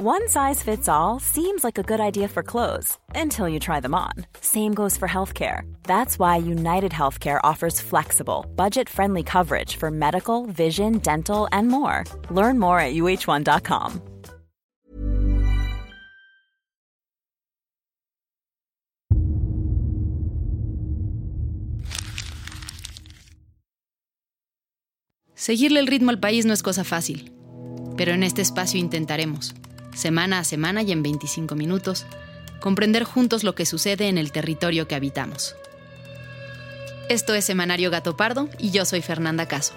One size fits all seems like a good idea for clothes until you try them on. Same goes for healthcare. That's why United Healthcare offers flexible, budget friendly coverage for medical, vision, dental, and more. Learn more at uh1.com. Seguirle el ritmo al país no es cosa fácil, pero en este espacio intentaremos semana a semana y en 25 minutos, comprender juntos lo que sucede en el territorio que habitamos. Esto es Semanario Gato Pardo y yo soy Fernanda Caso.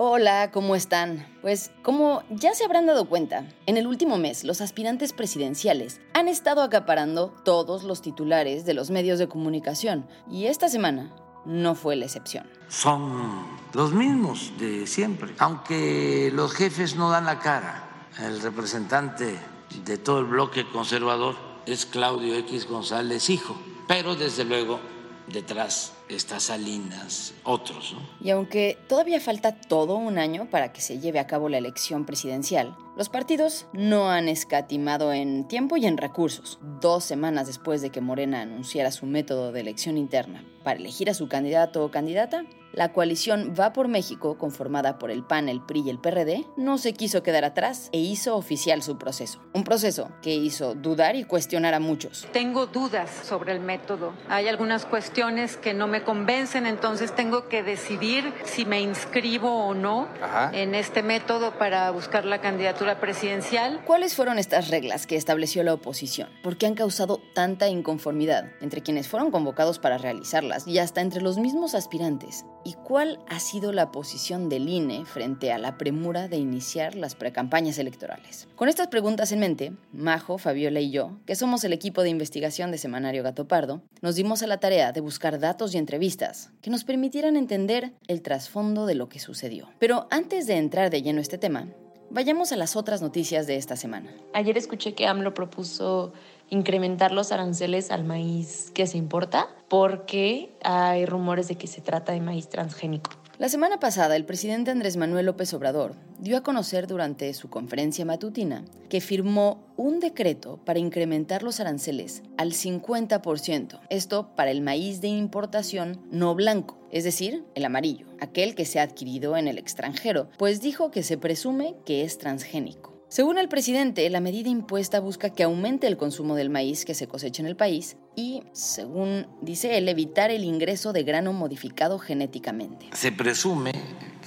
Hola, ¿cómo están? Pues como ya se habrán dado cuenta, en el último mes los aspirantes presidenciales han estado acaparando todos los titulares de los medios de comunicación y esta semana no fue la excepción. Son los mismos de siempre, aunque los jefes no dan la cara. El representante de todo el bloque conservador es Claudio X González, hijo, pero desde luego detrás estas Salinas, otros. Y aunque todavía falta todo un año para que se lleve a cabo la elección presidencial, los partidos no han escatimado en tiempo y en recursos. Dos semanas después de que Morena anunciara su método de elección interna para elegir a su candidato o candidata, la coalición Va por México, conformada por el PAN, el PRI y el PRD, no se quiso quedar atrás e hizo oficial su proceso. Un proceso que hizo dudar y cuestionar a muchos. Tengo dudas sobre el método. Hay algunas cuestiones que no me convencen, entonces tengo que decidir si me inscribo o no en este método para buscar la candidatura presidencial. ¿Cuáles fueron estas reglas que estableció la oposición? ¿Por qué han causado tanta inconformidad entre quienes fueron convocados para realizarlas y hasta entre los mismos aspirantes? ¿Y cuál ha sido la posición del INE frente a la premura de iniciar las precampañas electorales? Con estas preguntas en mente, Majo, Fabiola y yo, que somos el equipo de investigación de Semanario Gato Pardo, nos dimos a la tarea de buscar datos y entrevistas que nos permitieran entender el trasfondo de lo que sucedió. Pero antes de entrar de lleno a este tema, vayamos a las otras noticias de esta semana. Ayer escuché que AMLO propuso incrementar los aranceles al maíz que se importa porque hay rumores de que se trata de maíz transgénico. La semana pasada, el presidente Andrés Manuel López Obrador dio a conocer durante su conferencia matutina que firmó un decreto para incrementar los aranceles al 50%, esto para el maíz de importación no blanco, es decir, el amarillo, aquel que se ha adquirido en el extranjero, pues dijo que se presume que es transgénico. Según el presidente, la medida impuesta busca que aumente el consumo del maíz que se cosecha en el país y, según dice él, evitar el ingreso de grano modificado genéticamente. Se presume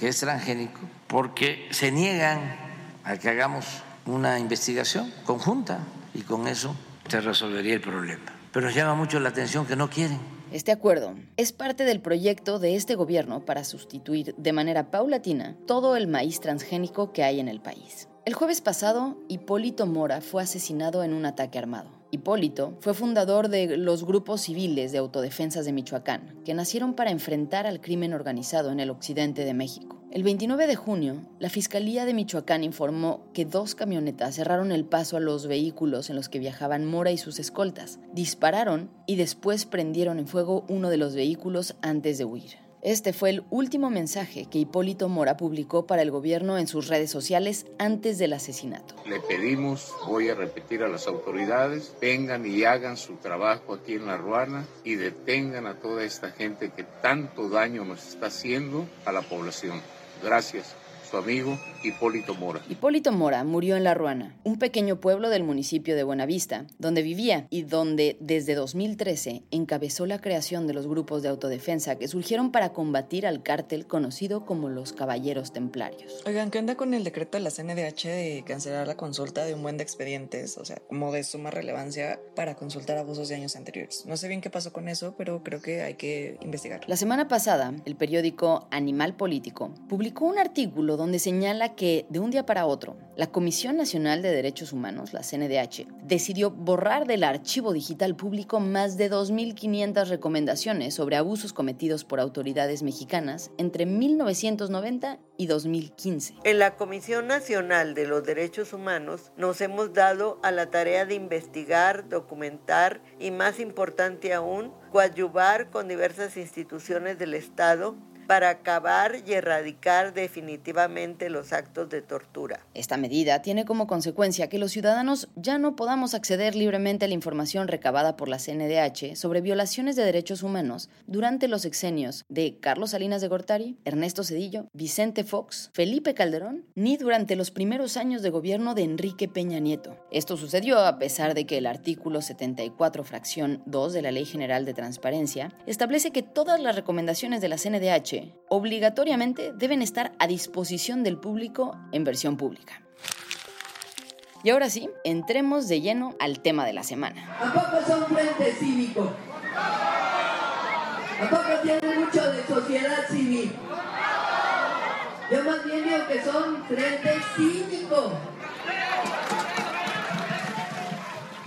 que es transgénico porque se niegan a que hagamos una investigación conjunta y con eso se resolvería el problema. Pero llama mucho la atención que no quieren. Este acuerdo es parte del proyecto de este gobierno para sustituir de manera paulatina todo el maíz transgénico que hay en el país. El jueves pasado, Hipólito Mora fue asesinado en un ataque armado. Hipólito fue fundador de los grupos civiles de autodefensas de Michoacán, que nacieron para enfrentar al crimen organizado en el occidente de México. El 29 de junio, la Fiscalía de Michoacán informó que dos camionetas cerraron el paso a los vehículos en los que viajaban Mora y sus escoltas, dispararon y después prendieron en fuego uno de los vehículos antes de huir. Este fue el último mensaje que Hipólito Mora publicó para el gobierno en sus redes sociales antes del asesinato. Le pedimos, voy a repetir a las autoridades, vengan y hagan su trabajo aquí en La Ruana y detengan a toda esta gente que tanto daño nos está haciendo a la población. Gracias su amigo Hipólito Mora. Hipólito Mora murió en La Ruana, un pequeño pueblo del municipio de Buenavista, donde vivía y donde desde 2013 encabezó la creación de los grupos de autodefensa que surgieron para combatir al cártel conocido como los Caballeros Templarios. Oigan, ¿qué onda con el decreto de la CNDH de cancelar la consulta de un buen de expedientes? O sea, como de suma relevancia para consultar abusos de años anteriores. No sé bien qué pasó con eso, pero creo que hay que investigar. La semana pasada, el periódico Animal Político publicó un artículo donde señala que de un día para otro, la Comisión Nacional de Derechos Humanos, la CNDH, decidió borrar del archivo digital público más de 2.500 recomendaciones sobre abusos cometidos por autoridades mexicanas entre 1990 y 2015. En la Comisión Nacional de los Derechos Humanos nos hemos dado a la tarea de investigar, documentar y, más importante aún, coadyuvar con diversas instituciones del Estado para acabar y erradicar definitivamente los actos de tortura. Esta medida tiene como consecuencia que los ciudadanos ya no podamos acceder libremente a la información recabada por la CNDH sobre violaciones de derechos humanos durante los exenios de Carlos Salinas de Gortari, Ernesto Cedillo, Vicente Fox, Felipe Calderón, ni durante los primeros años de gobierno de Enrique Peña Nieto. Esto sucedió a pesar de que el artículo 74, fracción 2 de la Ley General de Transparencia establece que todas las recomendaciones de la CNDH obligatoriamente deben estar a disposición del público en versión pública. Y ahora sí, entremos de lleno al tema de la semana. ¿A poco son frente cívico? ¿A poco tienen mucho de sociedad civil? Yo más bien digo que son frente cívico.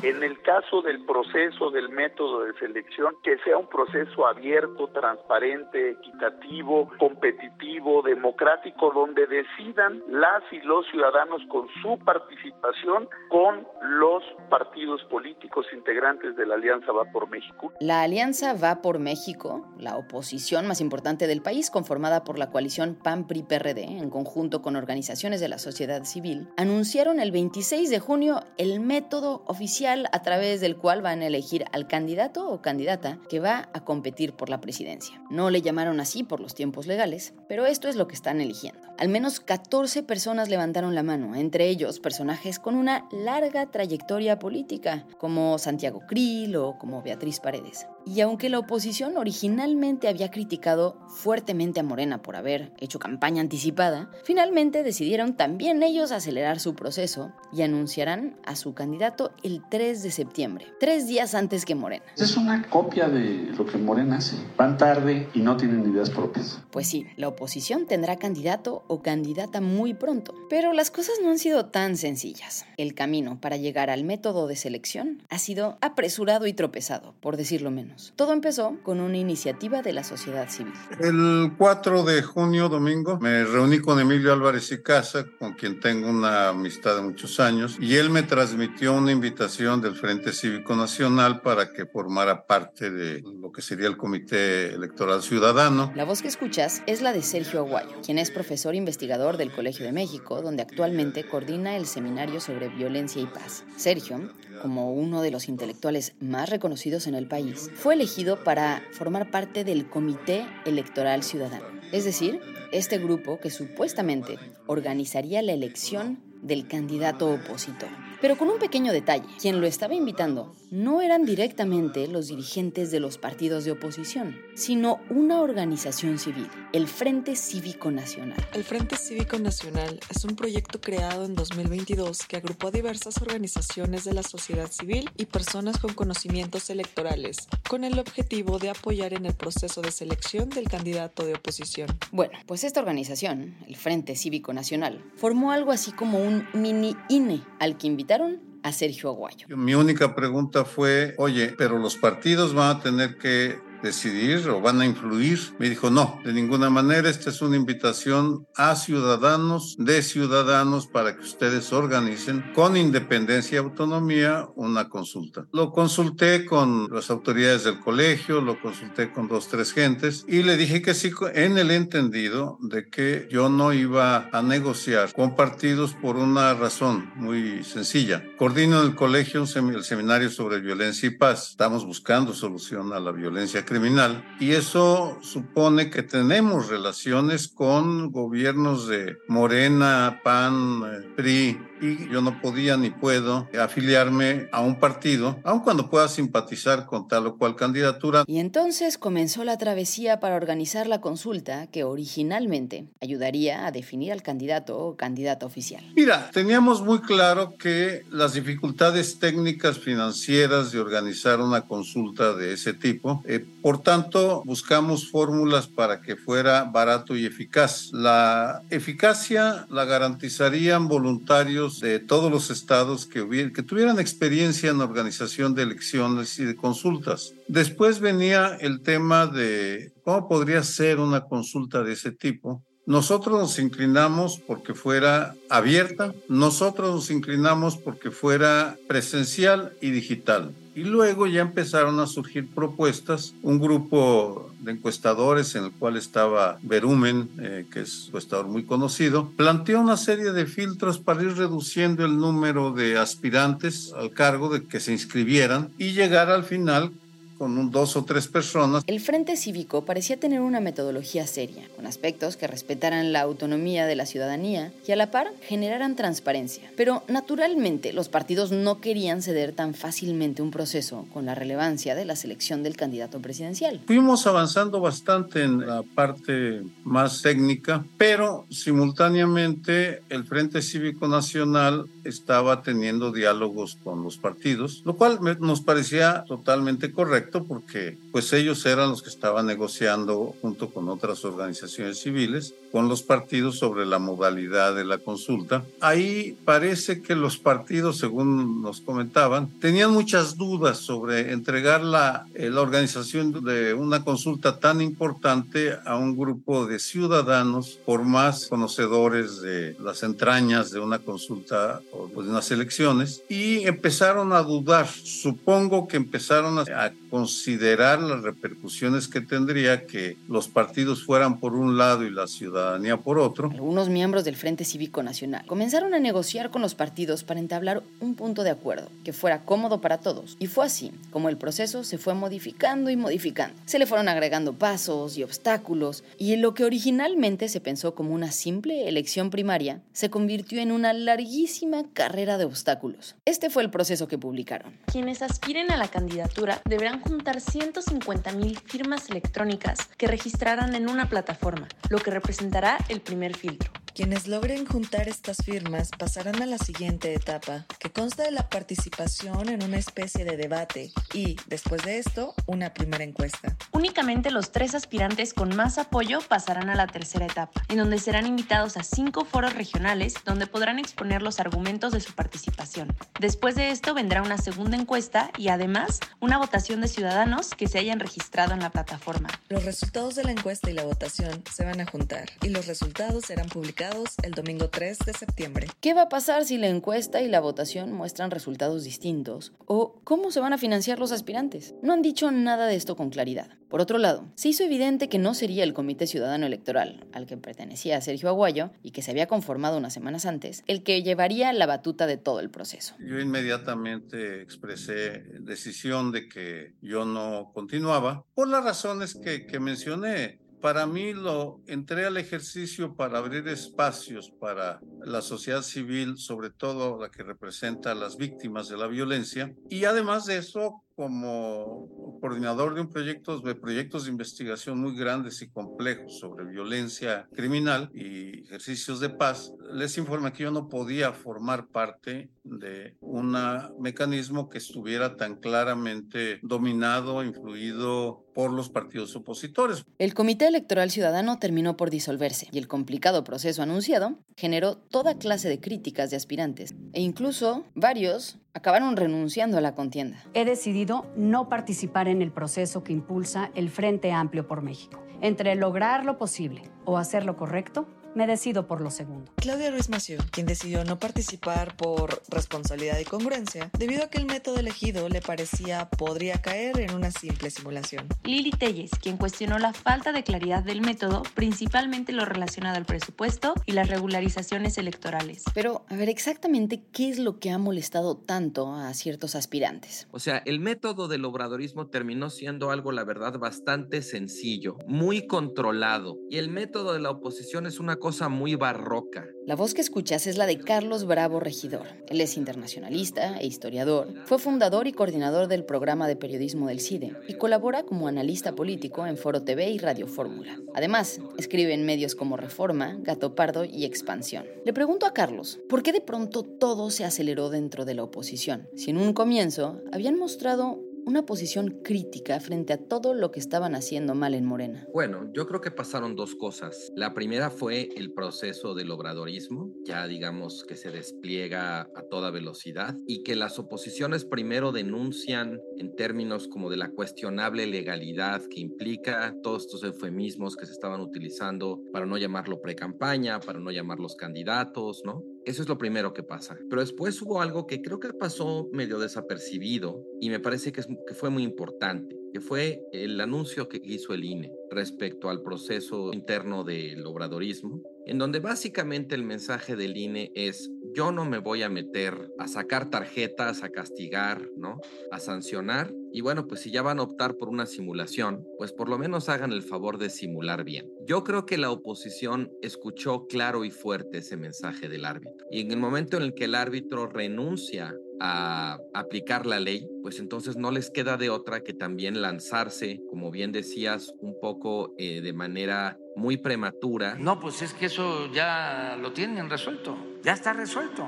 En el caso del proceso del método de selección, que sea un proceso abierto, transparente, equitativo, competitivo, democrático, donde decidan las y los ciudadanos con su participación con los partidos políticos integrantes de la Alianza Va por México. La Alianza Va por México, la oposición más importante del país, conformada por la coalición PAN-PRI-PRD, en conjunto con organizaciones de la sociedad civil, anunciaron el 26 de junio el método oficial a través del cual van a elegir al candidato o candidata que va a competir por la presidencia. No le llamaron así por los tiempos legales, pero esto es lo que están eligiendo. Al menos 14 personas levantaron la mano, entre ellos personajes con una larga trayectoria política, como Santiago Krill o como Beatriz Paredes. Y aunque la oposición originalmente había criticado fuertemente a Morena por haber hecho campaña anticipada, finalmente decidieron también ellos acelerar su proceso y anunciarán a su candidato el 3 de septiembre, tres días antes que Morena. Es una copia de lo que Morena hace. Van tarde y no tienen ideas propias. Pues sí, la oposición tendrá candidato o candidata muy pronto, pero las cosas no han sido tan sencillas. El camino para llegar al método de selección ha sido apresurado y tropezado, por decirlo menos. Todo empezó con una iniciativa de la sociedad civil. El 4 de junio, domingo, me reuní con Emilio Álvarez y Casa, con quien tengo una amistad de muchos años, y él me transmitió una invitación del Frente Cívico Nacional para que formara parte de lo que sería el Comité Electoral Ciudadano. La voz que escuchas es la de Sergio Aguayo, quien es profesor investigador del Colegio de México, donde actualmente coordina el seminario sobre violencia y paz. Sergio como uno de los intelectuales más reconocidos en el país, fue elegido para formar parte del Comité Electoral Ciudadano, es decir, este grupo que supuestamente organizaría la elección del candidato opositor. Pero con un pequeño detalle, quien lo estaba invitando no eran directamente los dirigentes de los partidos de oposición, sino una organización civil, el Frente Cívico Nacional. El Frente Cívico Nacional es un proyecto creado en 2022 que agrupó diversas organizaciones de la sociedad civil y personas con conocimientos electorales, con el objetivo de apoyar en el proceso de selección del candidato de oposición. Bueno, pues esta organización, el Frente Cívico Nacional, formó algo así como un mini INE al que invitaron a Sergio Aguayo. Mi única pregunta fue, oye, pero los partidos van a tener que decidir o van a influir. Me dijo, no, de ninguna manera, esta es una invitación a ciudadanos, de ciudadanos, para que ustedes organicen con independencia y autonomía una consulta. Lo consulté con las autoridades del colegio, lo consulté con dos, tres gentes y le dije que sí, en el entendido de que yo no iba a negociar con partidos por una razón muy sencilla. Coordino en el colegio el seminario sobre violencia y paz. Estamos buscando solución a la violencia criminal y eso supone que tenemos relaciones con gobiernos de Morena, PAN, eh, PRI y yo no podía ni puedo afiliarme a un partido, aun cuando pueda simpatizar con tal o cual candidatura. Y entonces comenzó la travesía para organizar la consulta que originalmente ayudaría a definir al candidato o candidata oficial. Mira, teníamos muy claro que las dificultades técnicas financieras de organizar una consulta de ese tipo eh, Por tanto, buscamos fórmulas para que fuera barato y eficaz. La eficacia la garantizarían voluntarios de todos los estados que, que tuvieran experiencia en organización de elecciones y de consultas. Después venía el tema de cómo podría ser una consulta de ese tipo nosotros nos inclinamos porque fuera abierta, nosotros nos inclinamos porque fuera presencial y digital. Y luego ya empezaron a surgir propuestas. Un grupo de encuestadores en el cual estaba Berumen, eh, que es un encuestador muy conocido, planteó una serie de filtros para ir reduciendo el número de aspirantes al cargo de que se inscribieran y llegar al final con dos o tres personas. El Frente Cívico parecía tener una metodología seria, con aspectos que respetaran la autonomía de la ciudadanía y a la par generaran transparencia. Pero naturalmente los partidos no querían ceder tan fácilmente un proceso con la relevancia de la selección del candidato presidencial. Fuimos avanzando bastante en la parte más técnica, pero simultáneamente el Frente Cívico Nacional estaba teniendo diálogos con los partidos, lo cual nos parecía totalmente correcto porque pues ellos eran los que estaban negociando junto con otras organizaciones civiles con los partidos sobre la modalidad de la consulta. Ahí parece que los partidos, según nos comentaban, tenían muchas dudas sobre entregar la, eh, la organización de una consulta tan importante a un grupo de ciudadanos, por más conocedores de las entrañas de una consulta o de unas elecciones, y empezaron a dudar. Supongo que empezaron a considerar las repercusiones que tendría que los partidos fueran por un lado y la ciudadanía por otro. Algunos miembros del Frente Cívico Nacional comenzaron a negociar con los partidos para entablar un punto de acuerdo que fuera cómodo para todos. Y fue así como el proceso se fue modificando y modificando. Se le fueron agregando pasos y obstáculos y lo que originalmente se pensó como una simple elección primaria se convirtió en una larguísima carrera de obstáculos. Este fue el proceso que publicaron. Quienes aspiren a la candidatura deberán juntar 150.000 firmas electrónicas que registrarán en una plataforma, lo que representará el primer filtro. Quienes logren juntar estas firmas pasarán a la siguiente etapa, que consta de la participación en una especie de debate y, después de esto, una primera encuesta. Únicamente los tres aspirantes con más apoyo pasarán a la tercera etapa, en donde serán invitados a cinco foros regionales donde podrán exponer los argumentos de su participación. Después de esto vendrá una segunda encuesta y además una votación de ciudadanos que se hayan registrado en la plataforma. Los resultados de la encuesta y la votación se van a juntar y los resultados serán publicados el domingo 3 de septiembre. ¿Qué va a pasar si la encuesta y la votación muestran resultados distintos? ¿O cómo se van a financiar los aspirantes? No han dicho nada de esto con claridad. Por otro lado, se hizo evidente que no sería el Comité Ciudadano Electoral, al que pertenecía Sergio Aguayo y que se había conformado unas semanas antes, el que llevaría la batuta de todo el proceso. Yo inmediatamente expresé decisión de que yo no continuaba por las razones que, que mencioné para mí lo entré al ejercicio para abrir espacios para la sociedad civil, sobre todo la que representa a las víctimas de la violencia. Y además de eso, como coordinador de un proyecto, de proyectos de investigación muy grandes y complejos sobre violencia criminal y ejercicios de paz, les informé que yo no podía formar parte de un mecanismo que estuviera tan claramente dominado, influido por los partidos opositores. El Comité Electoral Ciudadano terminó por disolverse y el complicado proceso anunciado generó toda clase de críticas de aspirantes e incluso varios acabaron renunciando a la contienda. He decidido no participar en el proceso que impulsa el Frente Amplio por México. Entre lograr lo posible o hacer lo correcto, me decido por lo segundo. Claudia Ruiz Massieu, quien decidió no participar por responsabilidad y congruencia, debido a que el método elegido le parecía podría caer en una simple simulación. Lili Telles, quien cuestionó la falta de claridad del método, principalmente lo relacionado al presupuesto y las regularizaciones electorales. Pero, a ver, exactamente qué es lo que ha molestado tanto a ciertos aspirantes. O sea, el método del obradorismo terminó siendo algo, la verdad, bastante sencillo, muy controlado. Y el método de la oposición es una cosa muy barroca. La voz que escuchas es la de Carlos Bravo Regidor. Él es internacionalista e historiador. Fue fundador y coordinador del programa de periodismo del CIDE y colabora como analista político en Foro TV y Radio Fórmula. Además, escribe en medios como Reforma, Gato Pardo y Expansión. Le pregunto a Carlos, ¿por qué de pronto todo se aceleró dentro de la oposición? Si en un comienzo habían mostrado una posición crítica frente a todo lo que estaban haciendo mal en Morena. Bueno, yo creo que pasaron dos cosas. La primera fue el proceso del obradorismo, ya digamos que se despliega a toda velocidad y que las oposiciones primero denuncian en términos como de la cuestionable legalidad que implica todos estos eufemismos que se estaban utilizando para no llamarlo pre-campaña, para no llamarlos candidatos, ¿no? Eso es lo primero que pasa. Pero después hubo algo que creo que pasó medio desapercibido y me parece que, que fue muy importante, que fue el anuncio que hizo el INE respecto al proceso interno del obradorismo, en donde básicamente el mensaje del INE es yo no me voy a meter a sacar tarjetas, a castigar, ¿no? A sancionar. Y bueno, pues si ya van a optar por una simulación, pues por lo menos hagan el favor de simular bien. Yo creo que la oposición escuchó claro y fuerte ese mensaje del árbitro. Y en el momento en el que el árbitro renuncia a aplicar la ley, pues entonces no les queda de otra que también lanzarse, como bien decías, un poco eh, de manera muy prematura. No, pues es que eso ya lo tienen resuelto, ya está resuelto.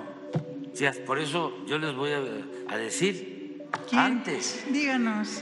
por eso yo les voy a, decir antes. Díganos.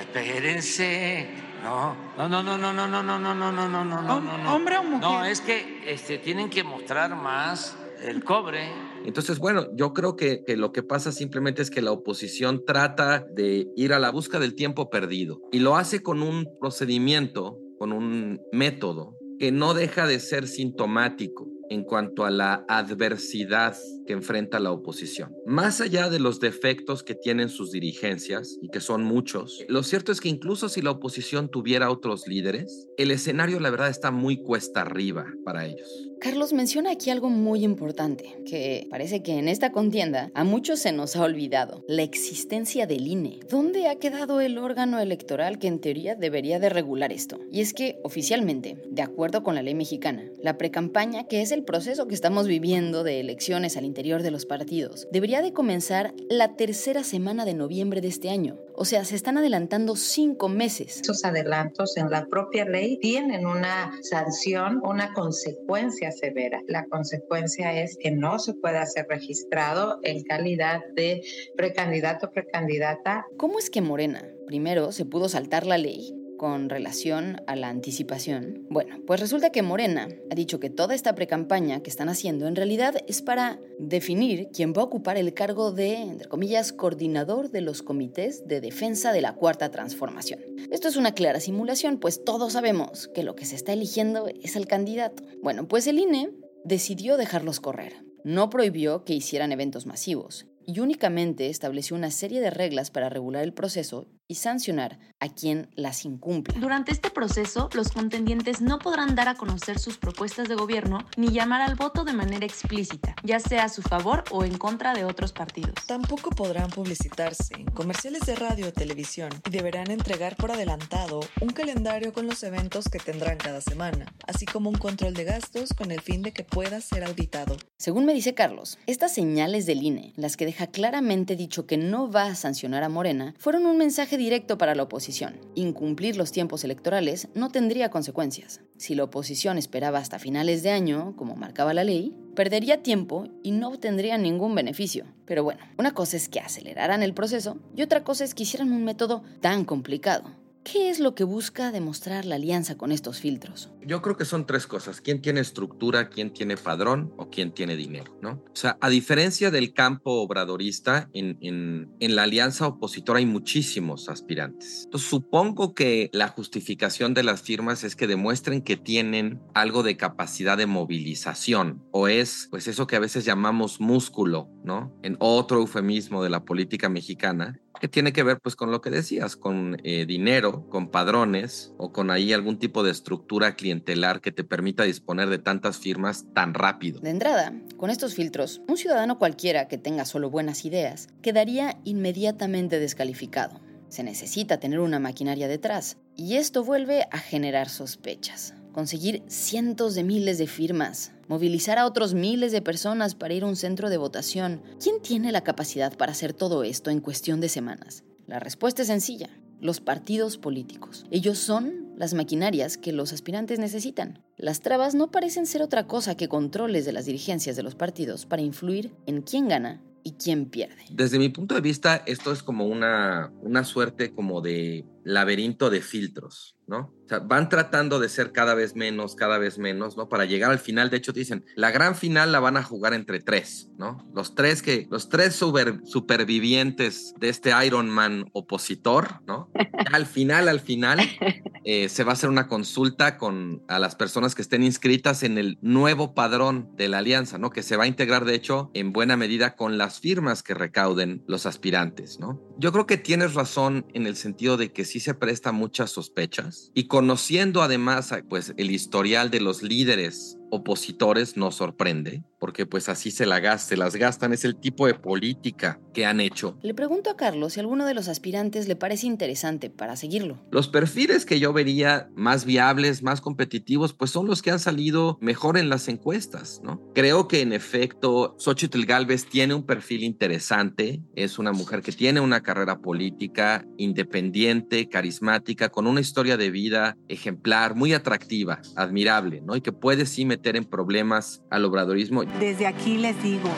Espérense. No, no, no, no, no, no, no, no, no, no, no, no, no, no. ¿Hombre o mujer? No, es que este, tienen que mostrar más el cobre. Entonces, bueno, yo creo que, que, lo que pasa simplemente es que la oposición trata de ir a la busca del tiempo perdido y lo hace con un procedimiento, con un método que no deja de ser sintomático en cuanto a la adversidad que enfrenta la oposición. Más allá de los defectos que tienen sus dirigencias, y que son muchos, lo cierto es que incluso si la oposición tuviera otros líderes, el escenario la verdad está muy cuesta arriba para ellos. Carlos menciona aquí algo muy importante, que parece que en esta contienda a muchos se nos ha olvidado, la existencia del INE. ¿Dónde ha quedado el órgano electoral que en teoría debería de regular esto? Y es que oficialmente, de acuerdo con la ley mexicana, la precampaña, que es el proceso que estamos viviendo de elecciones al interior de los partidos, debería de comenzar la tercera semana de noviembre de este año. O sea, se están adelantando cinco meses. Estos adelantos en la propia ley tienen una sanción, una consecuencia severa. La consecuencia es que no se puede hacer registrado en calidad de precandidato o precandidata. ¿Cómo es que Morena primero se pudo saltar la ley con relación a la anticipación? Bueno, pues resulta que Morena ha dicho que toda esta precampaña que están haciendo en realidad es para definir quién va a ocupar el cargo de, entre comillas, coordinador de los comités de defensa de la cuarta transformación. Esto es una clara simulación, pues todos sabemos que lo que se está eligiendo es el candidato. Bueno, pues el INE decidió dejarlos correr. No prohibió que hicieran eventos masivos y únicamente estableció una serie de reglas para regular el proceso y sancionar a quien las incumple. Durante este proceso, los contendientes no podrán dar a conocer sus propuestas de gobierno ni llamar al voto de manera explícita, ya sea a su favor o en contra de otros partidos. Tampoco podrán publicitarse en comerciales de radio o televisión y deberán entregar por adelantado un calendario con los eventos que tendrán cada semana, así como un control de gastos con el fin de que pueda ser auditado. Según me dice Carlos, estas señales del INE, las que deja claramente dicho que no va a sancionar a Morena, fueron un mensaje directo para la oposición. Incumplir los tiempos electorales no tendría consecuencias. Si la oposición esperaba hasta finales de año, como marcaba la ley, perdería tiempo y no obtendría ningún beneficio. Pero bueno, una cosa es que aceleraran el proceso y otra cosa es que hicieran un método tan complicado. ¿Qué es lo que busca demostrar la alianza con estos filtros? Yo creo que son tres cosas. ¿Quién tiene estructura, quién tiene padrón o quién tiene dinero? ¿no? O sea, a diferencia del campo obradorista, en, en, en la alianza opositora hay muchísimos aspirantes. Entonces, supongo que la justificación de las firmas es que demuestren que tienen algo de capacidad de movilización o es, pues, eso que a veces llamamos músculo, ¿no? En otro eufemismo de la política mexicana, que tiene que ver pues con lo que decías, con eh, dinero, con padrones o con ahí algún tipo de estructura clientelar que te permita disponer de tantas firmas tan rápido. De entrada, con estos filtros, un ciudadano cualquiera que tenga solo buenas ideas quedaría inmediatamente descalificado. Se necesita tener una maquinaria detrás y esto vuelve a generar sospechas conseguir cientos de miles de firmas, movilizar a otros miles de personas para ir a un centro de votación. ¿Quién tiene la capacidad para hacer todo esto en cuestión de semanas? La respuesta es sencilla. Los partidos políticos. Ellos son las maquinarias que los aspirantes necesitan. Las trabas no parecen ser otra cosa que controles de las dirigencias de los partidos para influir en quién gana y quién pierde. Desde mi punto de vista, esto es como una, una suerte como de laberinto de filtros, ¿no? O sea, van tratando de ser cada vez menos, cada vez menos, ¿no? Para llegar al final, de hecho dicen, la gran final la van a jugar entre tres, ¿no? Los tres que, los tres supervivientes de este Iron Man opositor, ¿no? al final, al final, eh, se va a hacer una consulta con a las personas que estén inscritas en el nuevo padrón de la alianza, ¿no? Que se va a integrar, de hecho, en buena medida con las firmas que recauden los aspirantes, ¿no? Yo creo que tienes razón en el sentido de que sí se presta muchas sospechas y conociendo además pues el historial de los líderes opositores no sorprende, porque pues así se, la se las gastan, es el tipo de política que han hecho. Le pregunto a Carlos si alguno de los aspirantes le parece interesante para seguirlo. Los perfiles que yo vería más viables, más competitivos, pues son los que han salido mejor en las encuestas, ¿no? Creo que en efecto Xochitl Galvez tiene un perfil interesante, es una mujer que tiene una carrera política independiente, carismática, con una historia de vida ejemplar, muy atractiva, admirable, ¿no? Y que puede sí meter en problemas al obradorismo. Desde aquí les digo,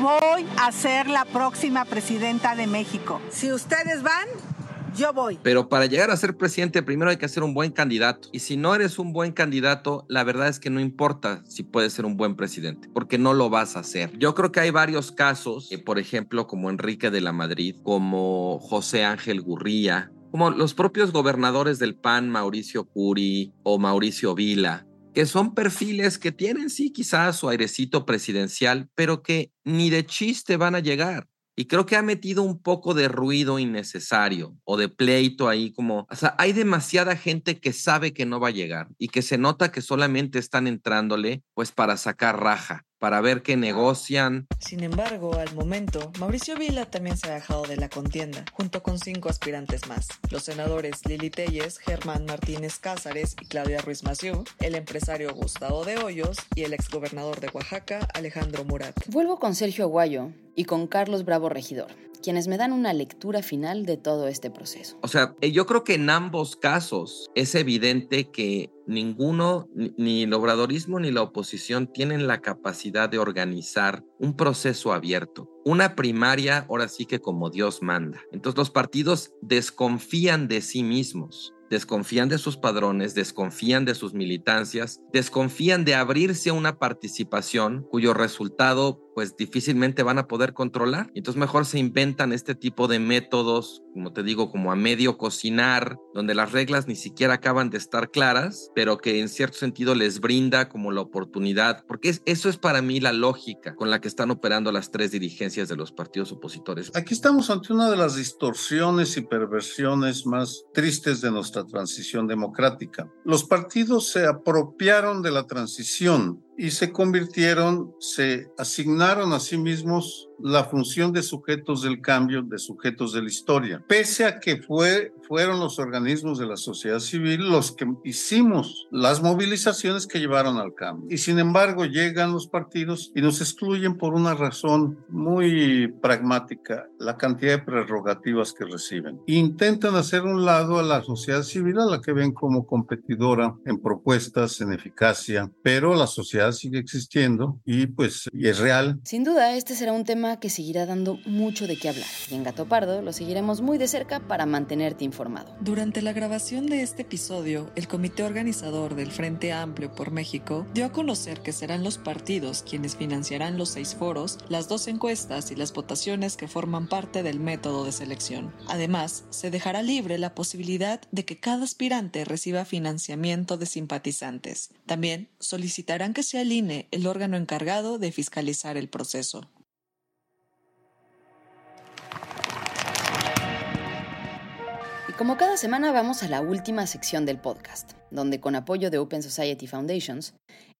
voy a ser la próxima presidenta de México. Si ustedes van, yo voy. Pero para llegar a ser presidente, primero hay que ser un buen candidato. Y si no eres un buen candidato, la verdad es que no importa si puedes ser un buen presidente, porque no lo vas a hacer. Yo creo que hay varios casos, eh, por ejemplo, como Enrique de la Madrid, como José Ángel Gurría, como los propios gobernadores del PAN, Mauricio Curi o Mauricio Vila, que son perfiles que tienen sí quizás su airecito presidencial, pero que ni de chiste van a llegar. Y creo que ha metido un poco de ruido innecesario o de pleito ahí como, o sea, hay demasiada gente que sabe que no va a llegar y que se nota que solamente están entrándole pues para sacar raja para ver qué negocian. Sin embargo, al momento, Mauricio Vila también se ha dejado de la contienda, junto con cinco aspirantes más. Los senadores Lili Telles, Germán Martínez Cázares y Claudia Ruiz Massieu, el empresario Gustavo de Hoyos y el exgobernador de Oaxaca, Alejandro Murat. Vuelvo con Sergio Aguayo y con Carlos Bravo Regidor quienes me dan una lectura final de todo este proceso. O sea, eh, yo creo que en ambos casos es evidente que ninguno, ni el obradorismo ni la oposición tienen la capacidad de organizar un proceso abierto. Una primaria, ahora sí que como Dios manda. Entonces los partidos desconfían de sí mismos desconfían de sus padrones, desconfían de sus militancias, desconfían de abrirse a una participación cuyo resultado pues difícilmente van a poder controlar. Entonces mejor se inventan este tipo de métodos, como te digo, como a medio cocinar, donde las reglas ni siquiera acaban de estar claras, pero que en cierto sentido les brinda como la oportunidad, porque eso es para mí la lógica con la que están operando las tres dirigencias de los partidos opositores. Aquí estamos ante una de las distorsiones y perversiones más tristes de nuestra transición democrática. Los partidos se apropiaron de la transición y se convirtieron, se asignaron a sí mismos la función de sujetos del cambio, de sujetos de la historia, pese a que fue, fueron los organismos de la sociedad civil los que hicimos las movilizaciones que llevaron al cambio. Y sin embargo llegan los partidos y nos excluyen por una razón muy pragmática, la cantidad de prerrogativas que reciben. Intentan hacer un lado a la sociedad civil, a la que ven como competidora en propuestas, en eficacia, pero la sociedad sigue existiendo y pues y es real. Sin duda, este será un tema que seguirá dando mucho de qué hablar y en Gato Pardo lo seguiremos muy de cerca para mantenerte informado. Durante la grabación de este episodio, el comité organizador del Frente Amplio por México dio a conocer que serán los partidos quienes financiarán los seis foros, las dos encuestas y las votaciones que forman parte del método de selección. Además, se dejará libre la posibilidad de que cada aspirante reciba financiamiento de simpatizantes. También solicitarán que sea el INE el órgano encargado de fiscalizar el proceso. Como cada semana vamos a la última sección del podcast, donde con apoyo de Open Society Foundations,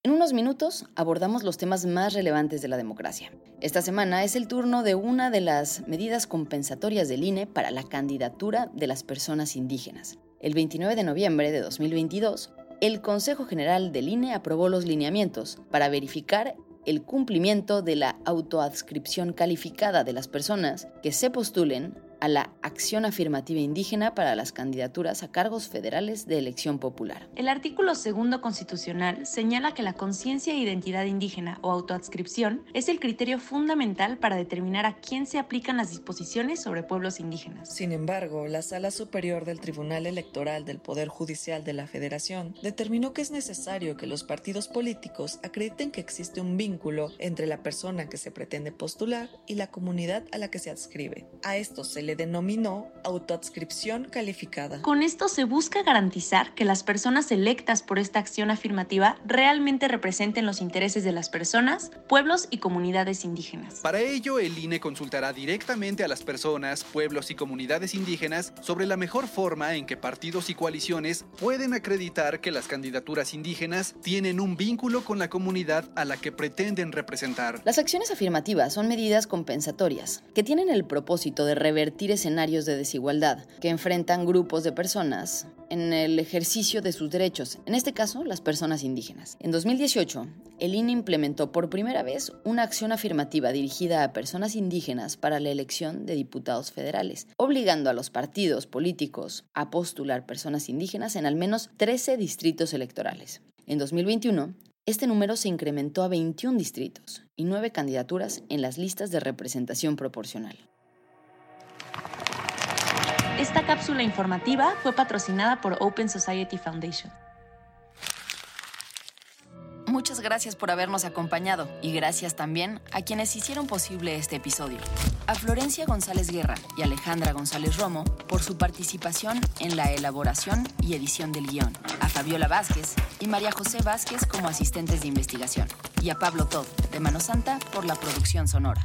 en unos minutos abordamos los temas más relevantes de la democracia. Esta semana es el turno de una de las medidas compensatorias del INE para la candidatura de las personas indígenas. El 29 de noviembre de 2022, el Consejo General del INE aprobó los lineamientos para verificar el cumplimiento de la autoadscripción calificada de las personas que se postulen a la acción afirmativa indígena para las candidaturas a cargos federales de elección popular. El artículo segundo constitucional señala que la conciencia e identidad indígena o autoadscripción es el criterio fundamental para determinar a quién se aplican las disposiciones sobre pueblos indígenas. Sin embargo, la Sala Superior del Tribunal Electoral del Poder Judicial de la Federación determinó que es necesario que los partidos políticos acrediten que existe un vínculo entre la persona que se pretende postular y la comunidad a la que se adscribe. A esto se le denominó autoadscripción calificada. Con esto se busca garantizar que las personas electas por esta acción afirmativa realmente representen los intereses de las personas, pueblos y comunidades indígenas. Para ello, el INE consultará directamente a las personas, pueblos y comunidades indígenas sobre la mejor forma en que partidos y coaliciones pueden acreditar que las candidaturas indígenas tienen un vínculo con la comunidad a la que pretenden representar. Las acciones afirmativas son medidas compensatorias que tienen el propósito de revertir escenarios de desigualdad que enfrentan grupos de personas en el ejercicio de sus derechos, en este caso las personas indígenas. En 2018, el INE implementó por primera vez una acción afirmativa dirigida a personas indígenas para la elección de diputados federales, obligando a los partidos políticos a postular personas indígenas en al menos 13 distritos electorales. En 2021, este número se incrementó a 21 distritos y 9 candidaturas en las listas de representación proporcional. Esta cápsula informativa fue patrocinada por Open Society Foundation. Muchas gracias por habernos acompañado y gracias también a quienes hicieron posible este episodio. A Florencia González Guerra y Alejandra González Romo por su participación en la elaboración y edición del guion. A Fabiola Vázquez y María José Vázquez como asistentes de investigación. Y a Pablo Todd de Mano Santa por la producción sonora.